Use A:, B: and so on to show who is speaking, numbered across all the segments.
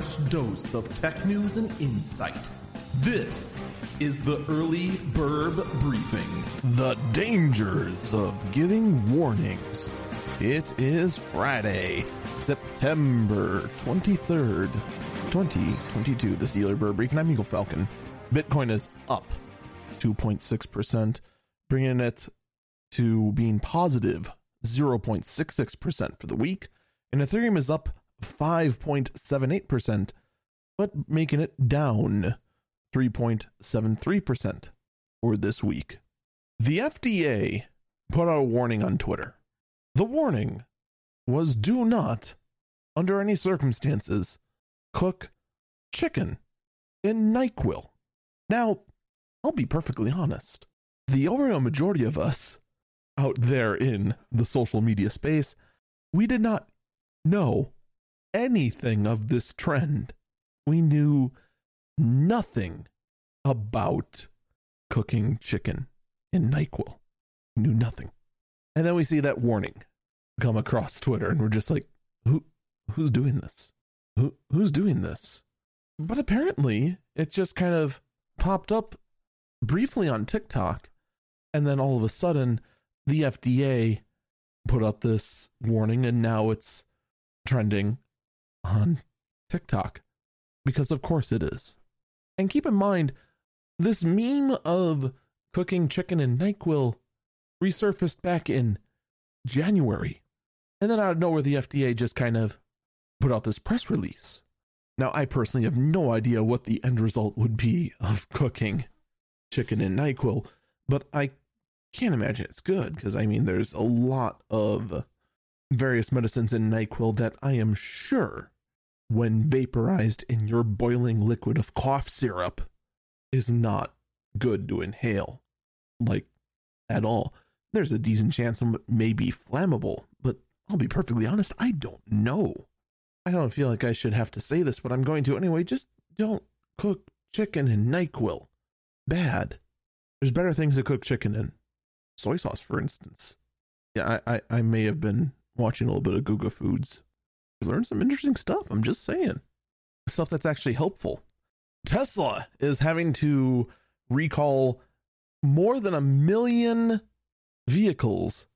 A: fresh dose of tech news and insight. This is the Early Burb Briefing.
B: The dangers of giving warnings. It is Friday, September 23rd, 2022. The Early Burb Briefing. I'm Eagle Falcon. Bitcoin is up 2.6%, bringing it to being positive 0.66% for the week. And Ethereum is up 5.78%, but making it down 3.73% for this week. The FDA put out a warning on Twitter. The warning was do not, under any circumstances, cook chicken in NyQuil. Now, I'll be perfectly honest. The overwhelming majority of us out there in the social media space, we did not know anything of this trend. We knew nothing about cooking chicken in NyQuil. We knew nothing. And then we see that warning come across Twitter and we're just like, who who's doing this? Who who's doing this? But apparently it just kind of popped up briefly on TikTok and then all of a sudden the FDA put out this warning and now it's trending on TikTok because of course it is. And keep in mind, this meme of cooking chicken in NyQuil resurfaced back in January. And then out of nowhere, the FDA just kind of put out this press release. Now, I personally have no idea what the end result would be of cooking chicken in NyQuil, but I can't imagine it's good because I mean, there's a lot of various medicines in NyQuil that I am sure, when vaporized in your boiling liquid of cough syrup, is not good to inhale, like at all. There's a decent chance it may be flammable, but I'll be perfectly honest, I don't know. I don't feel like I should have to say this, but I'm going to anyway. Just don't cook chicken in NyQuil. Bad. There's better things to cook chicken in. Soy sauce, for instance. Yeah, I, I, I may have been watching a little bit of Guga Foods. Learn some interesting stuff. I'm just saying. Stuff that's actually helpful. Tesla is having to recall more than a million vehicles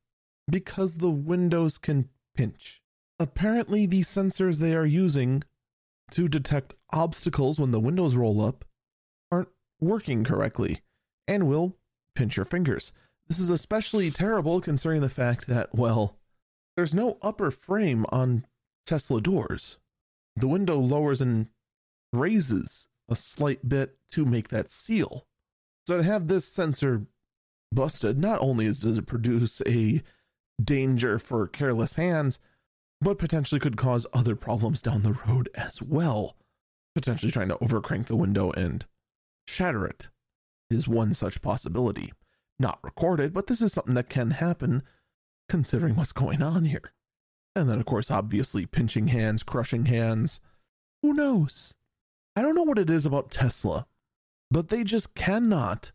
B: because the windows can pinch. Apparently, the sensors they are using to detect obstacles when the windows roll up aren't working correctly and will pinch your fingers. This is especially terrible considering the fact that, well, there's no upper frame on Tesla doors. The window lowers and raises a slight bit to make that seal. So to have this sensor busted, not only does it produce a danger for careless hands, but potentially could cause other problems down the road as well. Potentially trying to overcrank the window and shatter it is one such possibility. Not recorded, but this is something that can happen considering what's going on here. And then, of course, obviously, pinching hands, crushing hands. Who knows? I don't know what it is about Tesla, but they just cannot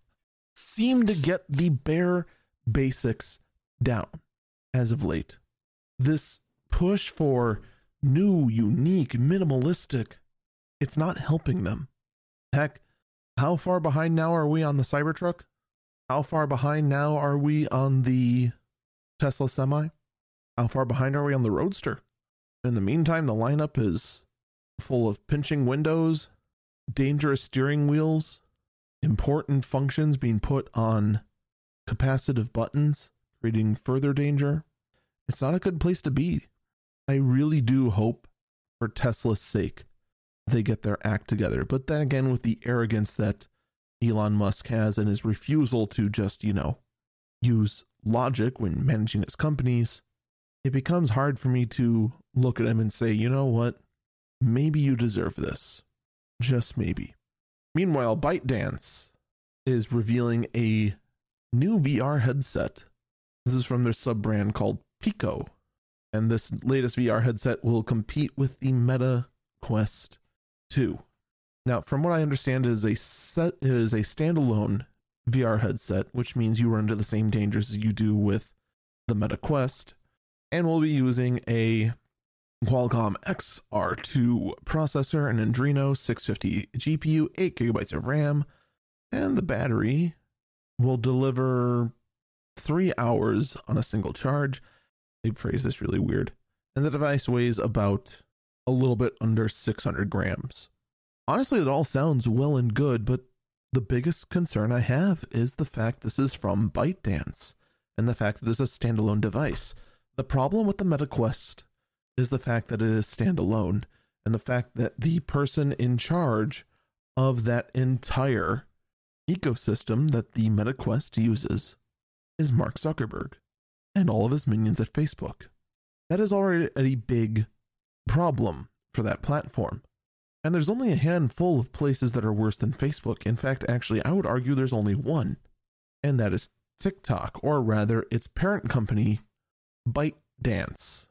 B: seem to get the bare basics down as of late. This push for new, unique, minimalistic, it's not helping them. Heck, how far behind now are we on the Cybertruck? How far behind now are we on the Tesla Semi? How far behind are we on the Roadster? In the meantime, the lineup is full of pinching windows, dangerous steering wheels, important functions being put on capacitive buttons, creating further danger. It's not a good place to be. I really do hope, for Tesla's sake, they get their act together. But then again, with the arrogance that Elon Musk has and his refusal to just, you know, use logic when managing his companies, it becomes hard for me to look at him and say, you know what? Maybe you deserve this. Just maybe. Meanwhile, ByteDance is revealing a new VR headset. This is from their sub brand called Pico. And this latest VR headset will compete with the Meta Quest 2. Now, from what I understand, it is a set it is a standalone VR headset, which means you run into the same dangers as you do with the Meta Quest, and we'll be using a Qualcomm XR2 processor, an Adreno 650 GPU, 8 gigabytes of RAM, and the battery will deliver three hours on a single charge. They phrase this really weird. And the device weighs about a little bit under 600 grams. Honestly, it all sounds well and good, but the biggest concern I have is the fact this is from ByteDance and the fact that it's a standalone device. The problem with the MetaQuest is the fact that it is standalone and the fact that the person in charge of that entire ecosystem that the MetaQuest uses is Mark Zuckerberg and all of his minions at Facebook. That is already a big problem for that platform. And there's only a handful of places that are worse than Facebook. In fact, actually, I would argue there's only one, and that is TikTok, or rather, its parent company, ByteDance.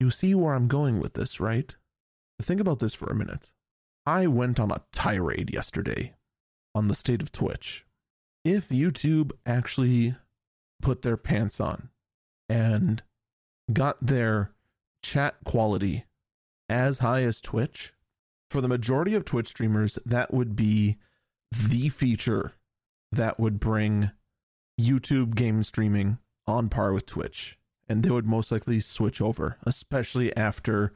B: You see where I'm going with this, right? Think about this for a minute. I went on a tirade yesterday on the state of Twitch. If YouTube actually put their pants on and got their chat quality as high as Twitch, for the majority of Twitch streamers, that would be the feature that would bring YouTube game streaming on par with Twitch. And they would most likely switch over, especially after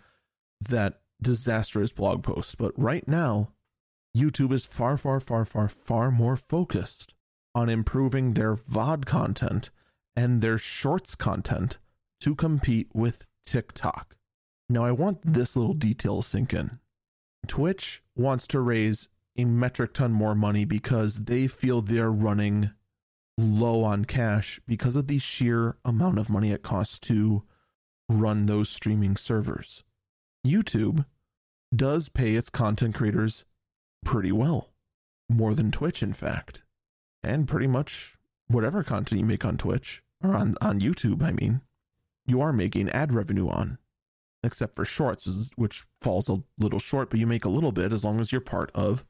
B: that disastrous blog post. But right now, YouTube is far, far, far, far, far more focused on improving their VOD content and their shorts content to compete with TikTok. Now, I want this little detail to sink in. Twitch wants to raise a metric ton more money because they feel they're running low on cash because of the sheer amount of money it costs to run those streaming servers. YouTube does pay its content creators pretty well, more than Twitch, in fact, and pretty much whatever content you make on Twitch or on, on YouTube, I mean, you are making ad revenue on, except for shorts, which falls a little short, but you make a little bit as long as you're part of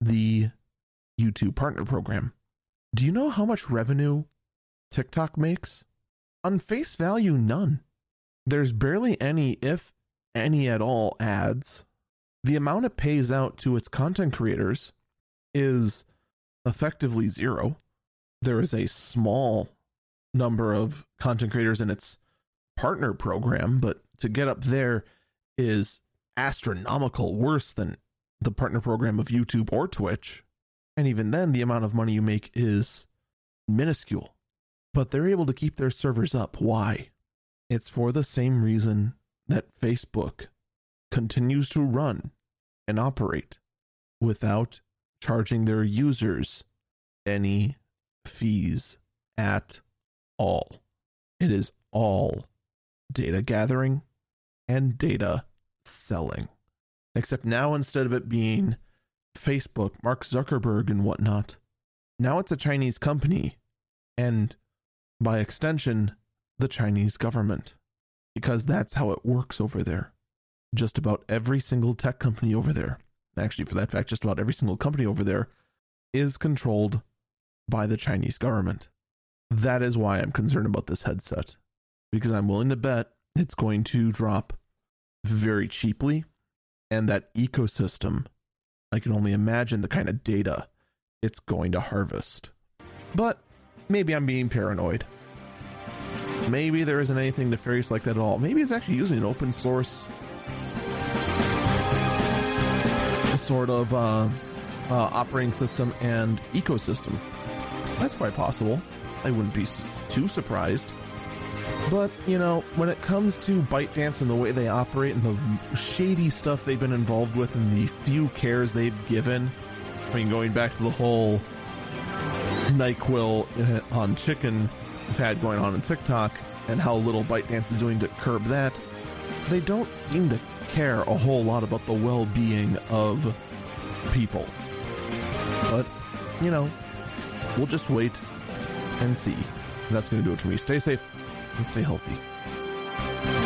B: the YouTube partner program. Do you know how much revenue TikTok makes? On face value, none. There's barely any, if any at all, ads. The amount it pays out to its content creators is effectively zero. There is a small number of content creators in its partner program, but to get up there is astronomical, worse than the partner program of YouTube or Twitch. And even then, the amount of money you make is minuscule. But they're able to keep their servers up. Why? It's for the same reason that Facebook continues to run and operate without charging their users any fees at all. It is all data gathering and data selling. Except now, instead of it being Facebook, Mark Zuckerberg, and whatnot. Now it's a Chinese company, and by extension, the Chinese government, because that's how it works over there. Just about every single tech company over there, actually, for that fact, just about every single company over there is controlled by the Chinese government. That is why I'm concerned about this headset, because I'm willing to bet it's going to drop very cheaply, and that ecosystem I can only imagine the kind of data it's going to harvest. But maybe I'm being paranoid. Maybe there isn't anything nefarious like that at all. Maybe it's actually using an open source sort of uh, uh, operating system and ecosystem. That's quite possible. I wouldn't be too surprised. But, you know, when it comes to ByteDance and the way they operate and the shady stuff they've been involved with and the few cares they've given, I mean, going back to the whole NyQuil uh, on chicken fad going on in TikTok and how little ByteDance is doing to curb that, they don't seem to care a whole lot about the well being of people. But, you know, we'll just wait and see. That's going to do it for me. Stay safe and stay healthy.